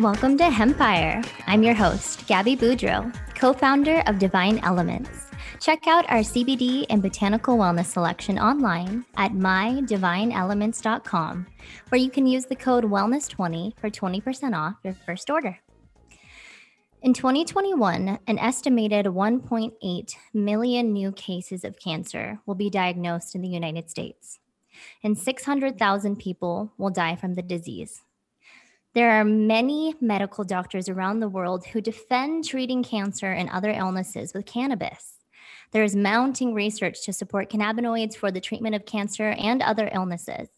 Welcome to Hempire. I'm your host, Gabby Boudreau, co founder of Divine Elements. Check out our CBD and botanical wellness selection online at mydivineelements.com, where you can use the code wellness20 for 20% off your first order. In 2021, an estimated 1.8 million new cases of cancer will be diagnosed in the United States, and 600,000 people will die from the disease. There are many medical doctors around the world who defend treating cancer and other illnesses with cannabis. There is mounting research to support cannabinoids for the treatment of cancer and other illnesses.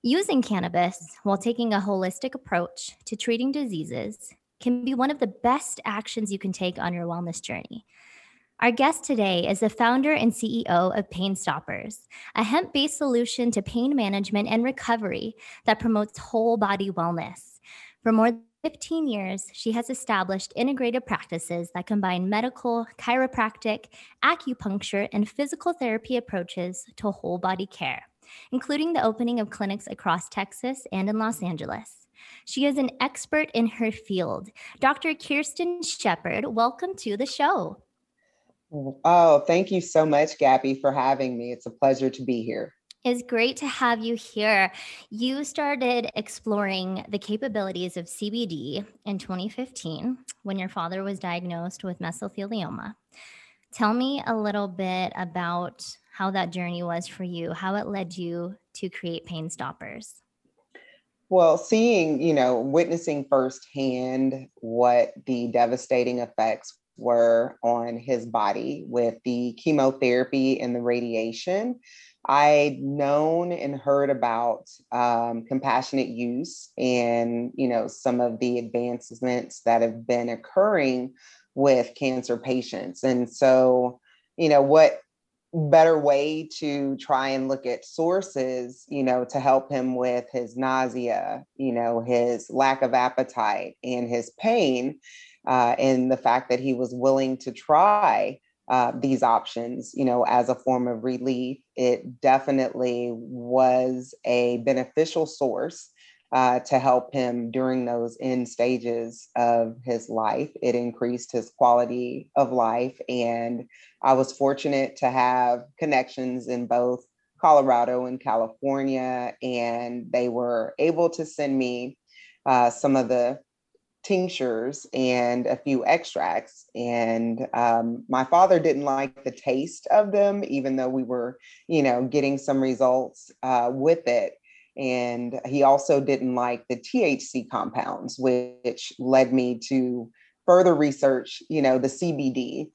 Using cannabis while taking a holistic approach to treating diseases can be one of the best actions you can take on your wellness journey. Our guest today is the founder and CEO of Pain Stoppers, a hemp based solution to pain management and recovery that promotes whole body wellness. For more than 15 years, she has established integrated practices that combine medical, chiropractic, acupuncture, and physical therapy approaches to whole body care, including the opening of clinics across Texas and in Los Angeles. She is an expert in her field. Dr. Kirsten Shepard, welcome to the show. Oh, thank you so much, Gabby, for having me. It's a pleasure to be here. It's great to have you here. You started exploring the capabilities of CBD in 2015 when your father was diagnosed with mesothelioma. Tell me a little bit about how that journey was for you, how it led you to create Pain Stoppers. Well, seeing, you know, witnessing firsthand what the devastating effects were on his body with the chemotherapy and the radiation, I'd known and heard about um, compassionate use and you know some of the advancements that have been occurring with cancer patients, and so you know what better way to try and look at sources you know to help him with his nausea you know his lack of appetite and his pain uh, and the fact that he was willing to try uh, these options, you know, as a form of relief, it definitely was a beneficial source uh, to help him during those end stages of his life. It increased his quality of life. And I was fortunate to have connections in both Colorado and California, and they were able to send me uh, some of the tinctures and a few extracts. And um, my father didn't like the taste of them, even though we were, you know, getting some results uh, with it. And he also didn't like the THC compounds, which led me to further research, you know, the CBD.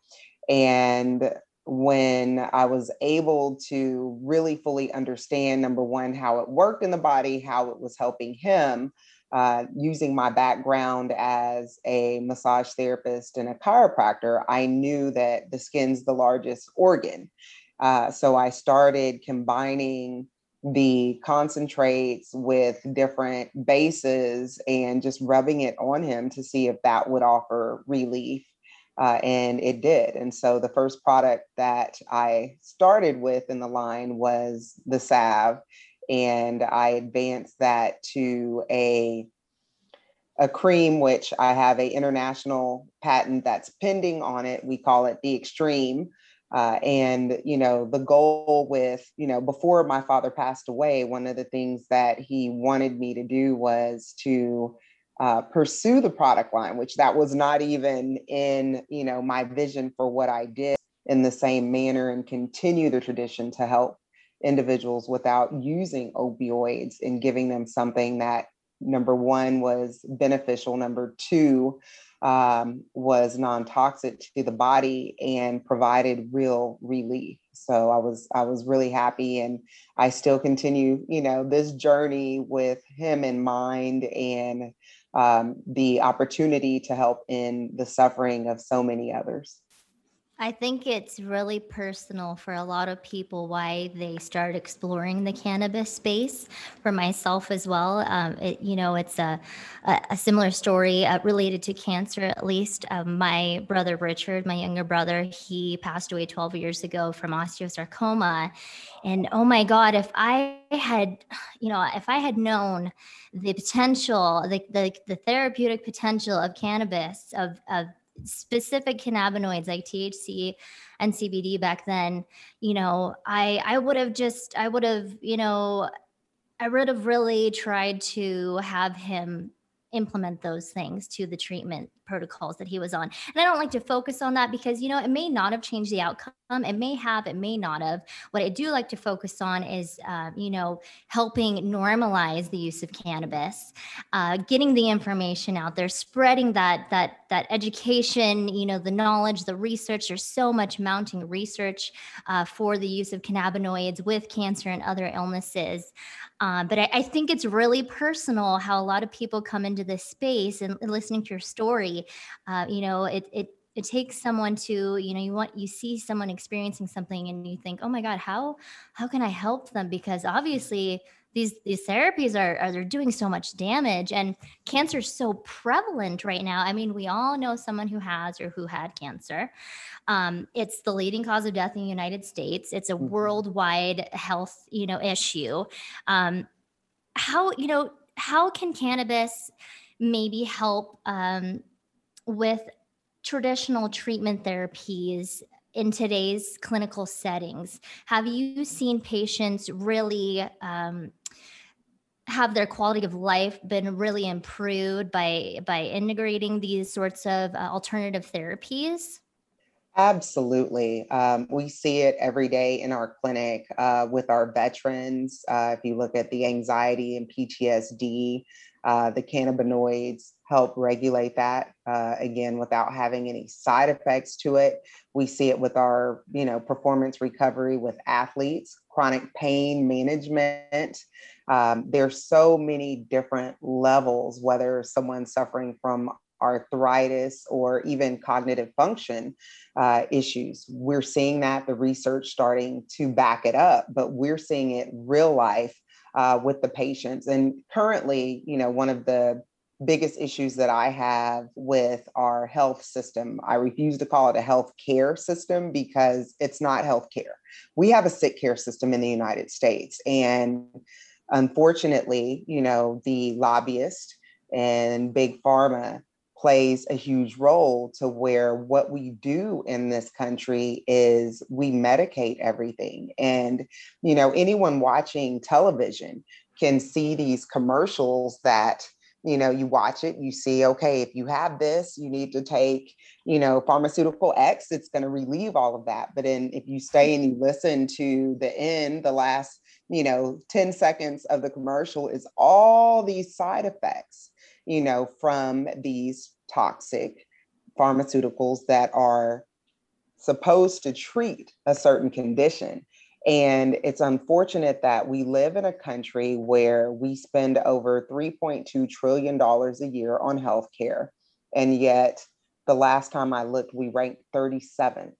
And when I was able to really fully understand, number one, how it worked in the body, how it was helping him, uh, using my background as a massage therapist and a chiropractor, I knew that the skin's the largest organ. Uh, so I started combining the concentrates with different bases and just rubbing it on him to see if that would offer relief. Uh, and it did. And so the first product that I started with in the line was the salve and I advanced that to a a cream which I have a international patent that's pending on it. We call it the Extreme. Uh, and you know the goal with you know before my father passed away one of the things that he wanted me to do was to uh, pursue the product line which that was not even in you know my vision for what i did in the same manner and continue the tradition to help individuals without using opioids and giving them something that number one was beneficial number two um, was non-toxic to the body and provided real relief. So i was i was really happy and i still continue you know this journey with him in mind and um, the opportunity to help in the suffering of so many others I think it's really personal for a lot of people why they start exploring the cannabis space. For myself as well, um, it, you know, it's a, a, similar story uh, related to cancer. At least um, my brother Richard, my younger brother, he passed away 12 years ago from osteosarcoma, and oh my God, if I had, you know, if I had known the potential, the the, the therapeutic potential of cannabis, of of specific cannabinoids like THC and CBD back then, you know, I I would have just I would have, you know, I would have really tried to have him implement those things to the treatment protocols that he was on. And I don't like to focus on that because, you know, it may not have changed the outcome. It may have, it may not have. What I do like to focus on is, uh, you know, helping normalize the use of cannabis, uh, getting the information out there, spreading that, that, that education, you know, the knowledge, the research. There's so much mounting research uh, for the use of cannabinoids with cancer and other illnesses. Uh, but I, I, think it's really personal how a lot of people come into this space and, and listening to your story. Uh, you know, it, it it takes someone to you know you want you see someone experiencing something and you think oh my god how how can i help them? Because obviously these these therapies are, are they're doing so much damage and cancer is so prevalent right now. I mean we all know someone who has or who had cancer. Um, it's the leading cause of death in the united states. It's a mm-hmm. worldwide health you know issue. Um, how you know how can cannabis maybe help um, with traditional treatment therapies in today's clinical settings have you seen patients really um, have their quality of life been really improved by by integrating these sorts of uh, alternative therapies Absolutely. Um, we see it every day in our clinic uh, with our veterans. Uh, if you look at the anxiety and PTSD, uh, the cannabinoids help regulate that uh, again without having any side effects to it. We see it with our, you know, performance recovery with athletes, chronic pain management, um, there's so many different levels, whether someone's suffering from arthritis or even cognitive function uh, issues. We're seeing that the research starting to back it up, but we're seeing it real life uh, with the patients. And currently, you know, one of the biggest issues that I have with our health system. I refuse to call it a health care system because it's not health care. We have a sick care system in the United States. And Unfortunately, you know, the lobbyist and big pharma plays a huge role to where what we do in this country is we medicate everything. And, you know, anyone watching television can see these commercials that you know you watch it you see okay if you have this you need to take you know pharmaceutical x it's going to relieve all of that. But then if you stay and you listen to the end the last you know 10 seconds of the commercial is all these side effects you know from these toxic pharmaceuticals that are supposed to treat a certain condition and it's unfortunate that we live in a country where we spend over $3.2 trillion a year on healthcare. And yet, the last time I looked, we ranked 37th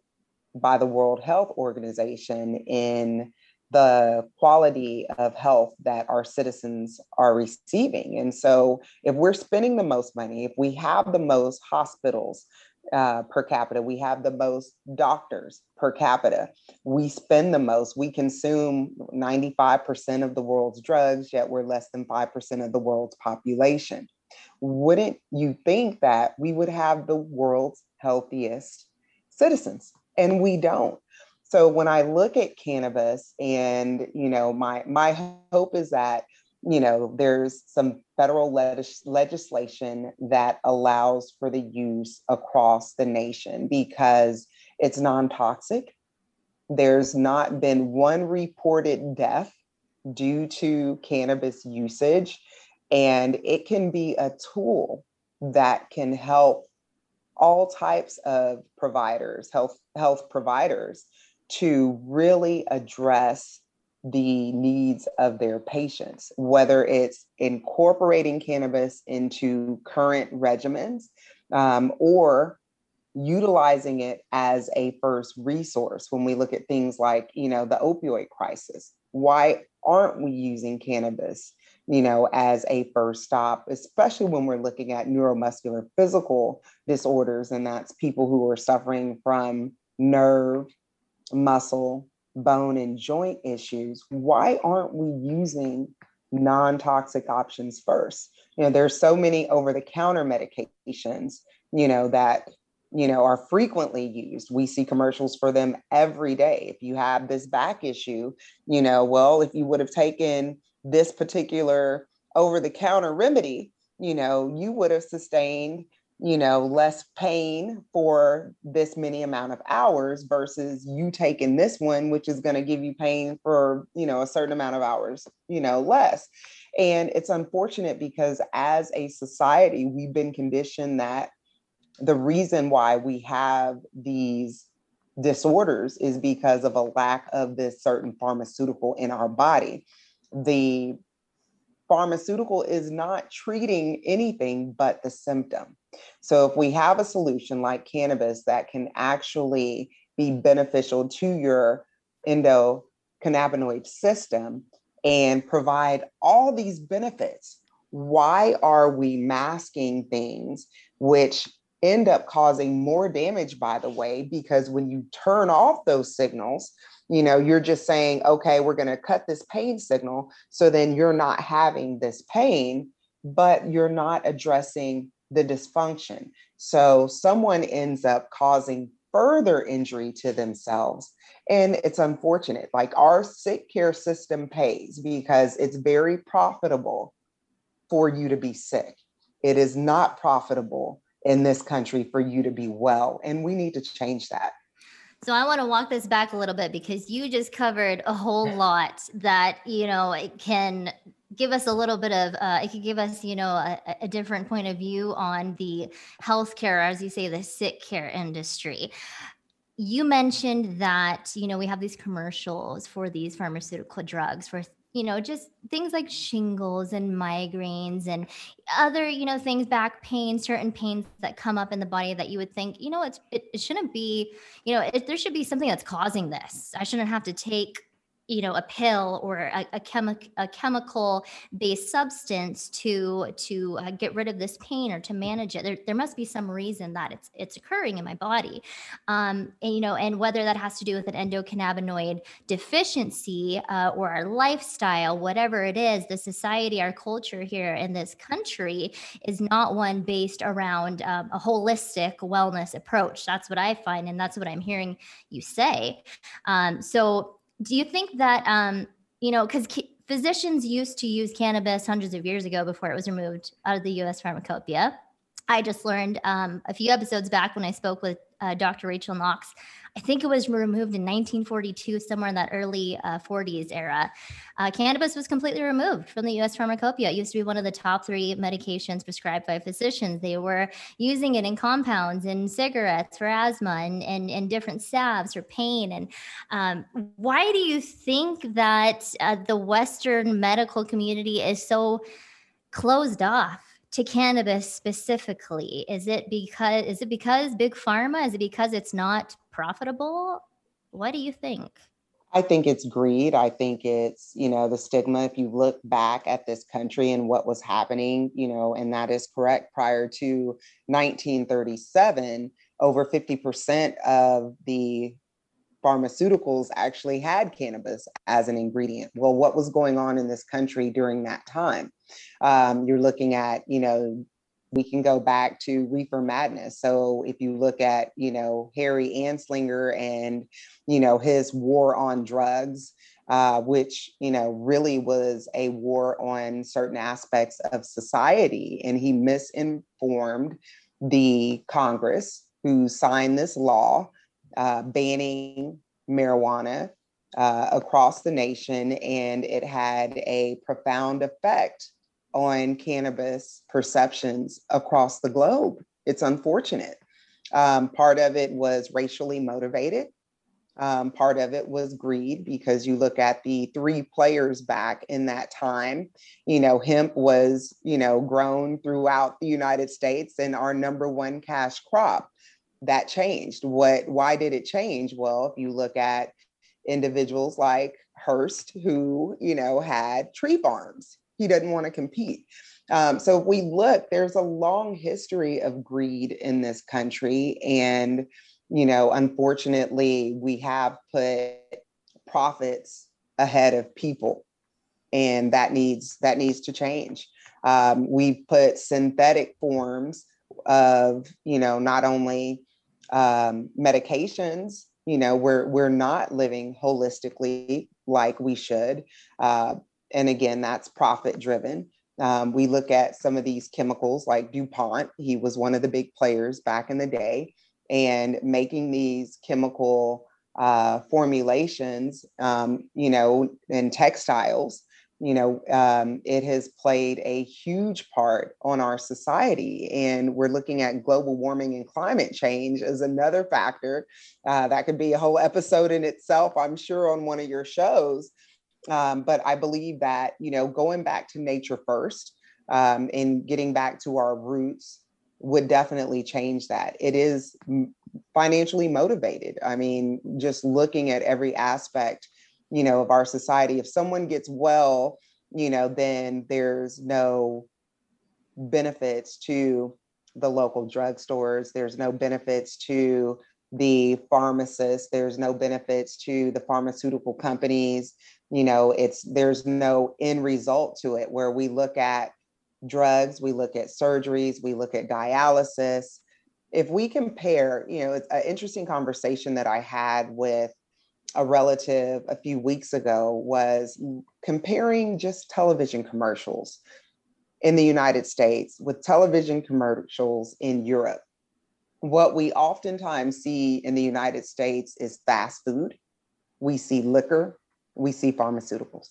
by the World Health Organization in the quality of health that our citizens are receiving. And so, if we're spending the most money, if we have the most hospitals uh, per capita, we have the most doctors per capita, we spend the most, we consume 95% of the world's drugs, yet we're less than 5% of the world's population. Wouldn't you think that we would have the world's healthiest citizens? And we don't so when i look at cannabis and you know my my hope is that you know there's some federal legis- legislation that allows for the use across the nation because it's non-toxic. There's not been one reported death due to cannabis usage and it can be a tool that can help all types of providers health health providers to really address the needs of their patients, whether it's incorporating cannabis into current regimens um, or utilizing it as a first resource when we look at things like, you know, the opioid crisis. Why aren't we using cannabis, you know, as a first stop, especially when we're looking at neuromuscular physical disorders, and that's people who are suffering from nerve, muscle, bone, and joint issues. Why aren't we using non-toxic options first? You know, there's so many over-the-counter medications, you know, that you know are frequently used we see commercials for them every day if you have this back issue you know well if you would have taken this particular over the counter remedy you know you would have sustained you know less pain for this many amount of hours versus you taking this one which is going to give you pain for you know a certain amount of hours you know less and it's unfortunate because as a society we've been conditioned that the reason why we have these disorders is because of a lack of this certain pharmaceutical in our body. The pharmaceutical is not treating anything but the symptom. So if we have a solution like cannabis that can actually be beneficial to your endocannabinoid system and provide all these benefits, why are we masking things which end up causing more damage, by the way, because when you turn off those signals, you know, you're just saying, okay, we're going to cut this pain signal. So then you're not having this pain, but you're not addressing the dysfunction. So someone ends up causing further injury to themselves. And it's unfortunate. Like our sick care system pays because it's very profitable for you to be sick. It is not profitable in this country for you to be well. And we need to change that. So I want to walk this back a little bit because you just covered a whole lot that, you know, it can give us a little bit of uh, it could give us you know a, a, different point of view on the healthcare as you say the sick care industry you mentioned that you know we have these commercials for these pharmaceutical drugs for you know, just things like shingles and migraines and other, you know, things, back pain, certain pains that come up in the body that you would think, you know, it's, it, it shouldn't be, you know, it, there should be something that's causing this. I shouldn't have to take you know a pill or a, a, chemi- a chemical based substance to to uh, get rid of this pain or to manage it. There, there must be some reason that it's it's occurring in my body. Um, and you know and whether that has to do with an endocannabinoid deficiency uh, or our lifestyle whatever it is the society our culture here in this country is not one based around um, a holistic wellness approach. That's what i find and that's what i'm hearing you say. Um, so do you think that um, you know because physicians used to use cannabis hundreds of years ago before it was removed out of the U.S. pharmacopoeia? I just learned um, a few episodes back when I spoke with uh, Dr. Rachel Knox I think it was removed in 1942, somewhere in that early uh, 40s era. Uh, cannabis was completely removed from the US pharmacopoeia. It used to be one of the top three medications prescribed by physicians. They were using it in compounds, in cigarettes for asthma, and, and, and different salves for pain. And um, why do you think that uh, the Western medical community is so closed off? To cannabis specifically? Is it because is it because big pharma? Is it because it's not profitable? What do you think? I think it's greed. I think it's, you know, the stigma. If you look back at this country and what was happening, you know, and that is correct prior to 1937, over 50% of the pharmaceuticals actually had cannabis as an ingredient. Well, what was going on in this country during that time? Um, you're looking at, you know, we can go back to reefer madness. So if you look at, you know, Harry Anslinger and, you know, his war on drugs, uh, which, you know, really was a war on certain aspects of society. And he misinformed the Congress who signed this law uh, banning marijuana uh, across the nation, and it had a profound effect on cannabis perceptions across the globe. It's unfortunate. Um, part of it was racially motivated. Um, part of it was greed because you look at the three players back in that time. You know, hemp was, you know, grown throughout the United States and our number one cash crop that changed. What why did it change? Well, if you look at individuals like Hearst, who, you know, had tree farms, he doesn't want to compete. Um, so if we look, there's a long history of greed in this country. And, you know, unfortunately, we have put profits ahead of people. And that needs that needs to change. Um, we've put synthetic forms of, you know, not only um, medications, you know, we're we're not living holistically like we should. Uh, and again, that's profit driven. Um, we look at some of these chemicals like DuPont, he was one of the big players back in the day, and making these chemical uh, formulations, um, you know, in textiles, you know, um, it has played a huge part on our society. And we're looking at global warming and climate change as another factor. Uh, that could be a whole episode in itself, I'm sure, on one of your shows. Um, but I believe that, you know, going back to nature first um, and getting back to our roots would definitely change that. It is financially motivated. I mean, just looking at every aspect, you know, of our society, if someone gets well, you know, then there's no benefits to the local drugstores. There's no benefits to the pharmacists. There's no benefits to the pharmaceutical companies you know it's there's no end result to it where we look at drugs we look at surgeries we look at dialysis if we compare you know it's an interesting conversation that i had with a relative a few weeks ago was comparing just television commercials in the united states with television commercials in europe what we oftentimes see in the united states is fast food we see liquor we see pharmaceuticals.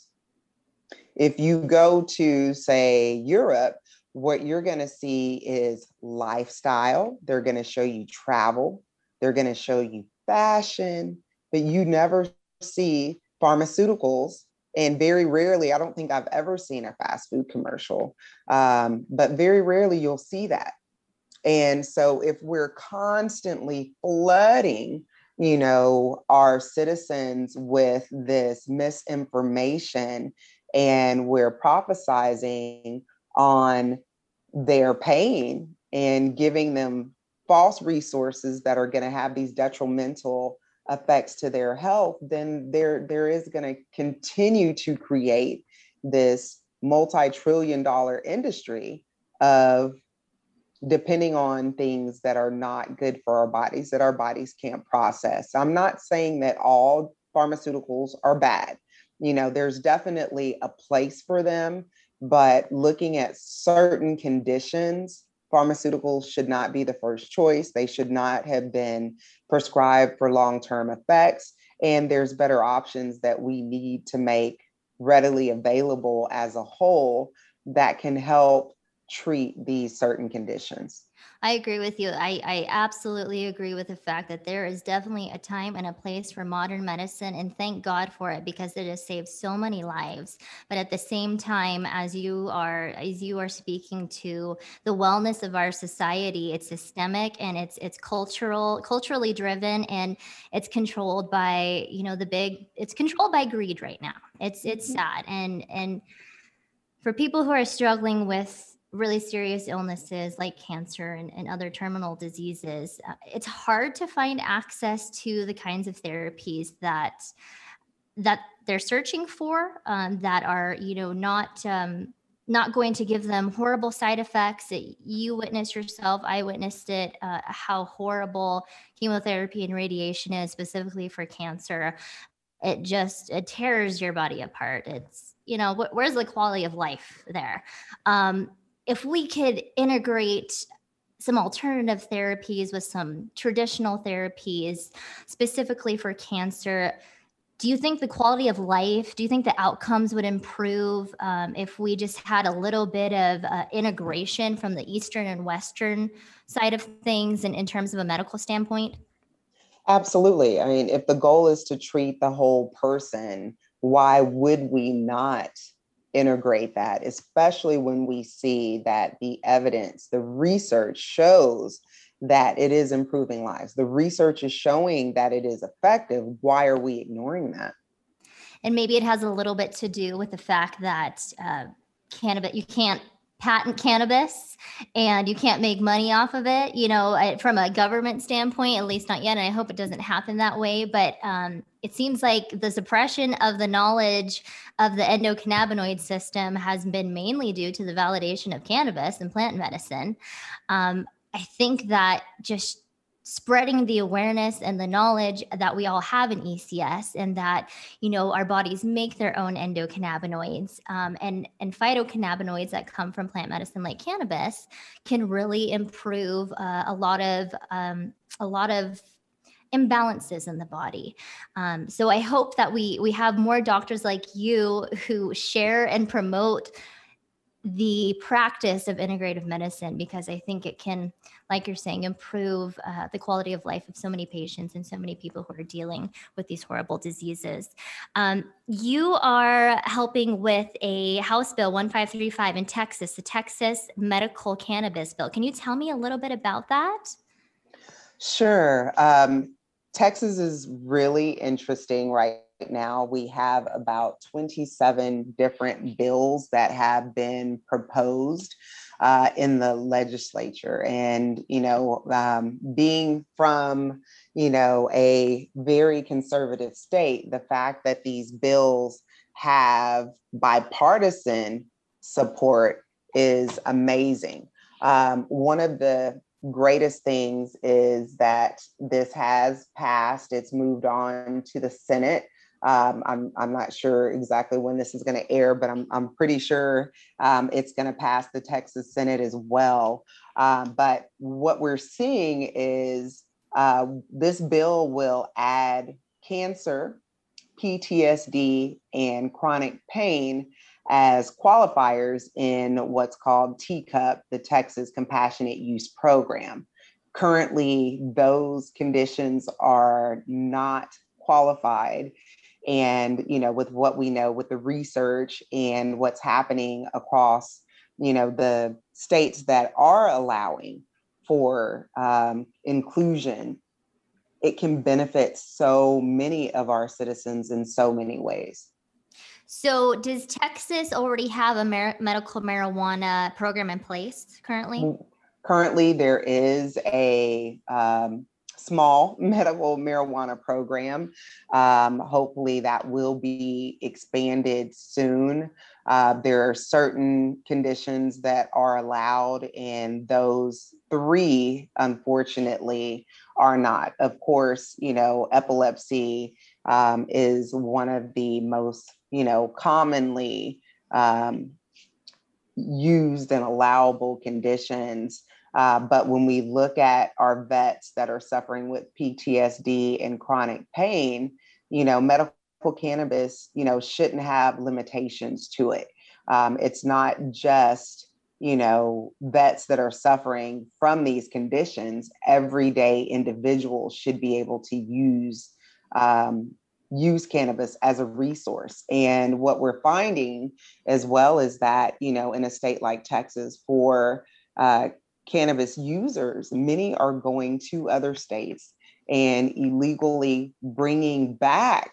If you go to, say, Europe, what you're going to see is lifestyle. They're going to show you travel. They're going to show you fashion, but you never see pharmaceuticals. And very rarely, I don't think I've ever seen a fast food commercial, um, but very rarely you'll see that. And so, if we're constantly flooding you know, our citizens with this misinformation and we're prophesizing on their pain and giving them false resources that are going to have these detrimental effects to their health then there there is going to continue to create this multi-trillion dollar industry of depending on things that are not good for our bodies that our bodies can't process. I'm not saying that all pharmaceuticals are bad. You know, there's definitely a place for them, but looking at certain conditions, pharmaceuticals should not be the first choice. They should not have been prescribed for long term effects. And there's better options that we need to make readily available as a whole that can help treat these certain conditions. I agree with you. I, I absolutely agree with the fact that there is definitely a time and a place for modern medicine, and thank God for it because it has saved so many lives. But at the same time, as you are as you are speaking to the wellness of our society, it's systemic and it's it's cultural, culturally driven, and it's controlled by you know the big. It's controlled by greed right now. It's it's mm-hmm. sad and and for people who are struggling with really serious illnesses like cancer and, and other terminal diseases, uh, it's hard to find access to the kinds of therapies that that they're searching for um, that are you know not um, not going to give them horrible side effects. That you witnessed yourself i witnessed it uh, how horrible chemotherapy and radiation is specifically for cancer. It just it tears your body apart. It's you know wh- where's the quality of life there? Um, if we could integrate some alternative therapies with some traditional therapies specifically for cancer do you think the quality of life do you think the outcomes would improve um, if we just had a little bit of uh, integration from the eastern and western side of things in, in terms of a medical standpoint? Absolutely. I mean if the goal is to treat the whole person why would we not integrate that, especially when we see that the evidence, the research shows that it is improving lives. The research is showing that it is effective. Why are we ignoring that? And maybe it has a little bit to do with the fact that uh, cannabis, you can't patent cannabis and you can't make money off of it, you know, from a government standpoint, at least not yet. And I hope it doesn't happen that way. But um, it seems like the suppression of the knowledge of the endocannabinoid system has been mainly due to the validation of cannabis and plant medicine. Um, I think that just spreading the awareness and the knowledge that we all have in ECS and that you know our bodies make their own endocannabinoids um, and and phytocannabinoids that come from plant medicine like cannabis can really improve uh, a lot of um, a lot of imbalances in the body. Um, so I hope that we we have more doctors like you who share and promote the practice of integrative medicine because I think it can, like you're saying, improve uh, the quality of life of so many patients and so many people who are dealing with these horrible diseases. Um, you are helping with a House Bill 1535 in Texas, the Texas Medical Cannabis Bill. Can you tell me a little bit about that? Sure. Um, Texas is really interesting right now. We have about 27 different bills that have been proposed uh, in the legislature. And, you know, um, being from, you know, a very conservative state, the fact that these bills have bipartisan support is amazing. Um, one of the greatest things is that this has passed. It's moved on to the Senate. Um, I'm, I'm not sure exactly when this is going to air, but I'm, I'm pretty sure um, it's going to pass the Texas Senate as well. Uh, but what we're seeing is uh, this bill will add cancer, PTSD, and chronic pain as qualifiers in what's called TCUP, the Texas Compassionate Use Program. Currently, those conditions are not qualified. And, you know, with what we know with the research and what's happening across, you know, the states that are allowing for um, inclusion, it can benefit so many of our citizens in so many ways. So, does Texas already have a mar- medical marijuana program in place currently? Currently, there is a um, small medical marijuana program. Um, hopefully, that will be expanded soon. Uh, there are certain conditions that are allowed, and those three, unfortunately, are not. Of course, you know, epilepsy um, is one of the most you know, commonly um, used and allowable conditions. Uh, but when we look at our vets that are suffering with PTSD and chronic pain, you know, medical cannabis, you know, shouldn't have limitations to it. Um, it's not just, you know, vets that are suffering from these conditions. Everyday individuals should be able to use um, use cannabis as a resource. And what we're finding as well is that, you know, in a state like Texas, for uh, cannabis users, many are going to other states and illegally bringing back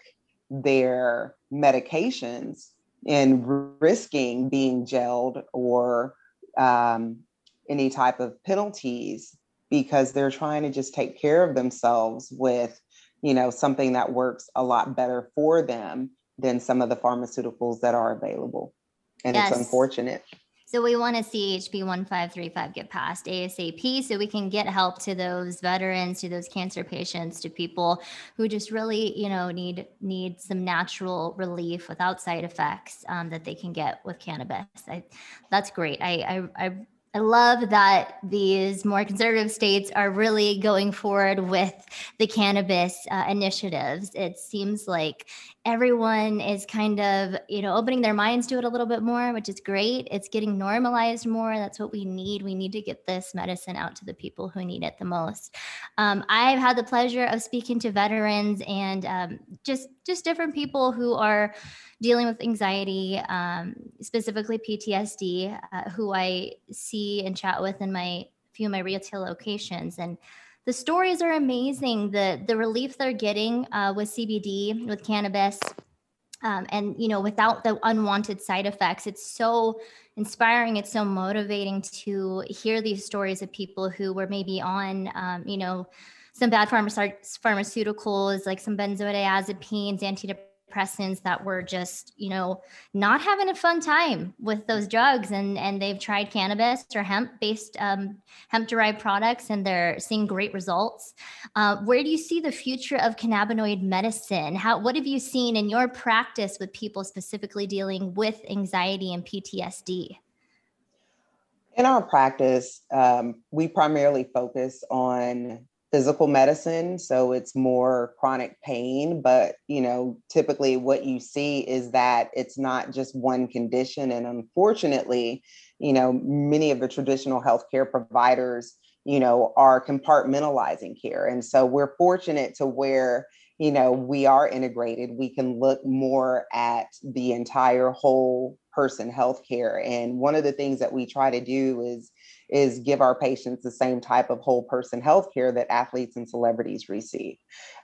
their medications and risking being jailed or um, any type of penalties because they're trying to just take care of themselves with you know, something that works a lot better for them than some of the pharmaceuticals that are available. And yes. it's unfortunate. So we want to see HB 1535 get passed ASAP so we can get help to those veterans, to those cancer patients, to people who just really, you know, need need some natural relief without side effects um, that they can get with cannabis. I, that's great. I, I, I I love that these more conservative states are really going forward with the cannabis uh, initiatives. It seems like everyone is kind of, you know, opening their minds to it a little bit more, which is great. It's getting normalized more. That's what we need. We need to get this medicine out to the people who need it the most. Um, I've had the pleasure of speaking to veterans and um, just just different people who are dealing with anxiety, um, specifically PTSD, uh, who I see and chat with in my few of my retail locations. And the stories are amazing. The the relief they're getting uh, with CBD, with cannabis, um, and you know, without the unwanted side effects, it's so inspiring. It's so motivating to hear these stories of people who were maybe on, um, you know, some bad pharmaceuticals like some benzodiazepines, antidepressants antidepressants that were just you know not having a fun time with those drugs and and they've tried cannabis or hemp based um, hemp derived products and they're seeing great results. Uh, where do you see the future of cannabinoid medicine? How what have you seen in your practice with people specifically dealing with anxiety and ptsd in our practice um, we primarily focus on physical medicine so it's more chronic pain but you know typically what you see is that it's not just one condition and unfortunately you know many of the traditional healthcare providers you know are compartmentalizing care and so we're fortunate to where you know we are integrated. We can look more at the entire whole person healthcare and one of the things that we try to do is is give our patients the same type of whole person healthcare that athletes and celebrities receive.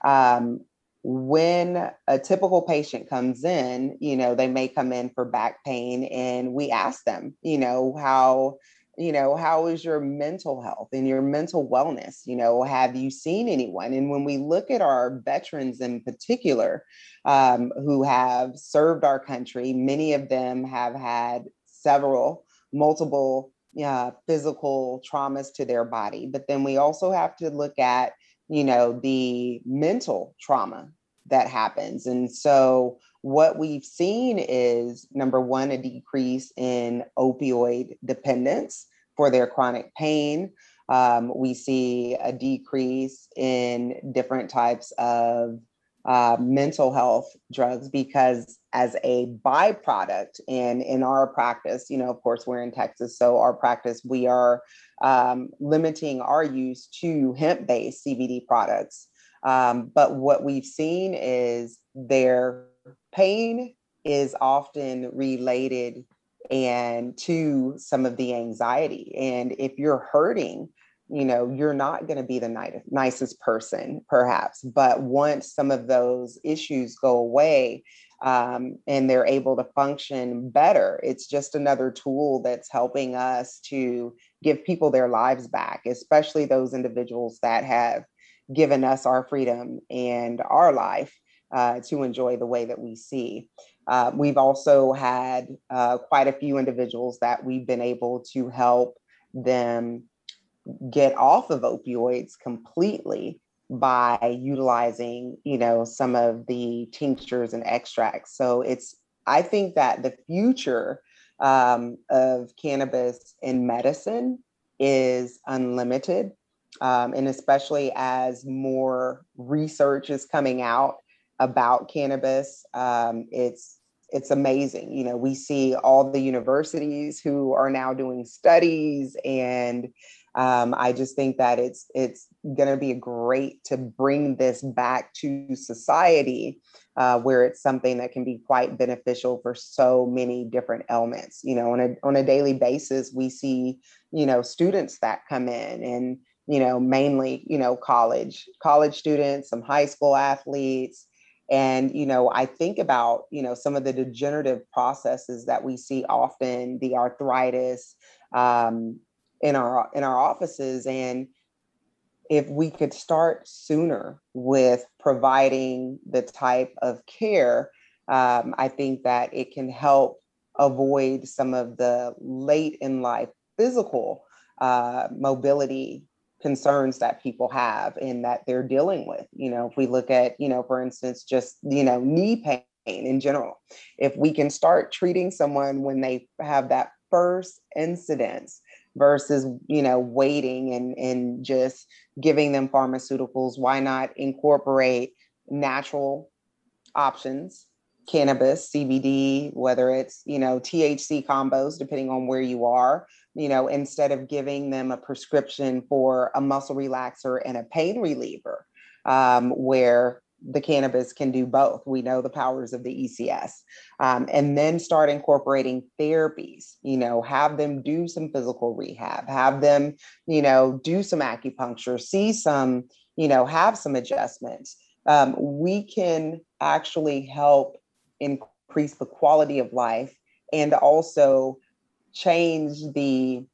Um, when a typical patient comes in, you know, they may come in for back pain and we ask them, you know, how you know how is your mental health and your mental wellness you know have you seen anyone and when we look at our veterans in particular um, who have served our country many of them have had several multiple uh, physical traumas to their body. But then we also have to look at, you know, the mental trauma that happens. And so what we've seen is number one, a decrease in opioid dependence for their chronic pain. Um, we see a decrease in different types of uh, mental health drugs because as a byproduct and in our practice you know of course we're in texas so our practice we are um, limiting our use to hemp-based cbd products. Um, but what we've seen is their pain is often related and to some of the anxiety. And if you're hurting you know you're not going to be the nicest person perhaps but once some of those issues go away um, and they're able to function better it's just another tool that's helping us to give people their lives back especially those individuals that have given us our freedom and our life uh, to enjoy the way that we see. Uh, we've also had uh, quite a few individuals that we've been able to help them get off of opioids completely by utilizing you know some of the tinctures and extracts. So it's i think that the future um, of cannabis in medicine is unlimited um, and especially as more research is coming out about cannabis um, it's it's amazing. You know we see all the universities who are now doing studies and um, I just think that it's it's going to be great to bring this back to society, uh, where it's something that can be quite beneficial for so many different elements. You know, on a on a daily basis, we see you know students that come in and you know mainly you know college college students, some high school athletes. And you know, I think about you know some of the degenerative processes that we see often, the arthritis, um, in our in our offices and if we could start sooner with providing the type of care um, i think that it can help avoid some of the late in life physical uh, mobility concerns that people have and that they're dealing with. You know if we look at you know for instance just you know knee pain in general if we can start treating someone when they have that first incidence versus you know waiting and and just giving them pharmaceuticals. Why not incorporate natural options cannabis cbd whether it's you know thc combos depending on where you are you know instead of giving them a prescription for a muscle relaxer and a pain reliever um, where the cannabis can do both. We know the powers of the ECS. Um, and then start incorporating therapies, you know, have them do some physical rehab, have them, you know, do some acupuncture, see some, you know, have some adjustments. Um, we can actually help increase the quality of life and also change the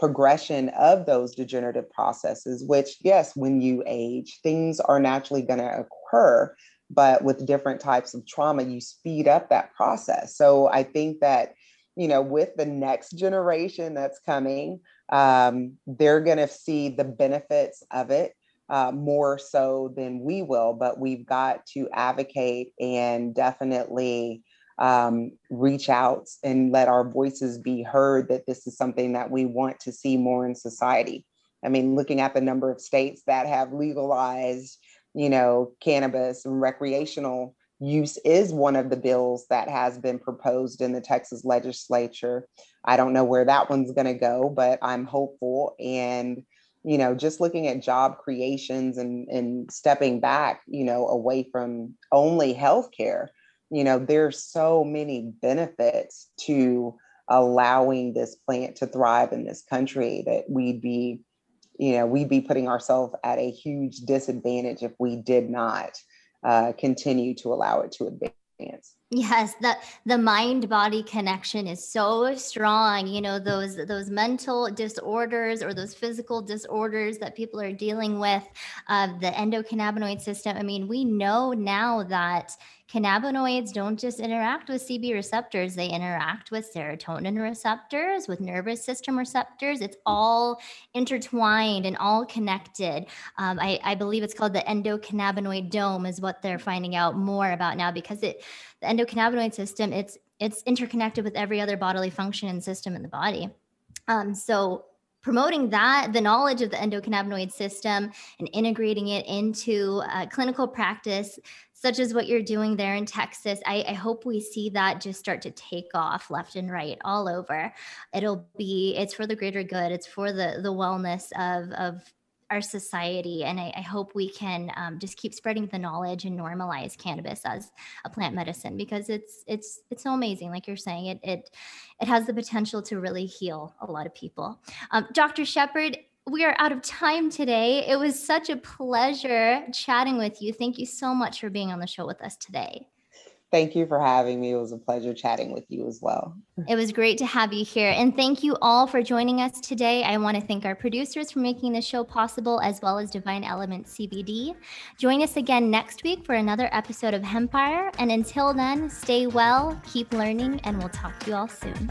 progression of those degenerative processes, which, yes, when you age, things are naturally going to occur. But with different types of trauma, you speed up that process. So I think that, you know, with the next generation that's coming, um, they're going to see the benefits of it uh, more so than we will. But we've got to advocate and definitely um, reach out and let our voices be heard that this is something that we want to see more in society. I mean, looking at the number of states that have legalized, you know, cannabis and recreational use is one of the bills that has been proposed in the Texas legislature. I don't know where that one's going to go, but I'm hopeful. And, you know, just looking at job creations and, and stepping back, you know, away from only healthcare you know there's so many benefits to allowing this plant to thrive in this country that we'd be you know we'd be putting ourselves at a huge disadvantage if we did not uh, continue to allow it to advance. Yes the the mind body connection is so strong you know those those mental disorders or those physical disorders that people are dealing with uh, the endocannabinoid system. I mean we know now that cannabinoids don't just interact with CB receptors, they interact with serotonin receptors, with nervous system receptors. It's all intertwined and all connected. Um, I, I, believe it's called the endocannabinoidome, is what they're finding out more about now because it the endocannabinoid system it's it's interconnected with every other bodily function and system in the body. Um, so promoting that the knowledge of the endocannabinoid system and integrating it into uh, clinical practice such as what you're doing there in Texas. I, I, hope we see that just start to take off left and right all over. It'll be it's for the greater good. It's for the the wellness of of our society, and I, I hope we can um, just keep spreading the knowledge and normalize cannabis as a plant medicine because it's it's it's so amazing. Like you're saying, it it it has the potential to really heal a lot of people. Um, Dr. Shepard, we are out of time today. It was such a pleasure chatting with you. Thank you so much for being on the show with us today. Thank you for having me. It was a pleasure chatting with you as well. It was great to have you here. And thank you all for joining us today. I want to thank our producers for making the show possible, as well as Divine Element CBD. Join us again next week for another episode of Hempire. And until then, stay well, keep learning, and we'll talk to you all soon.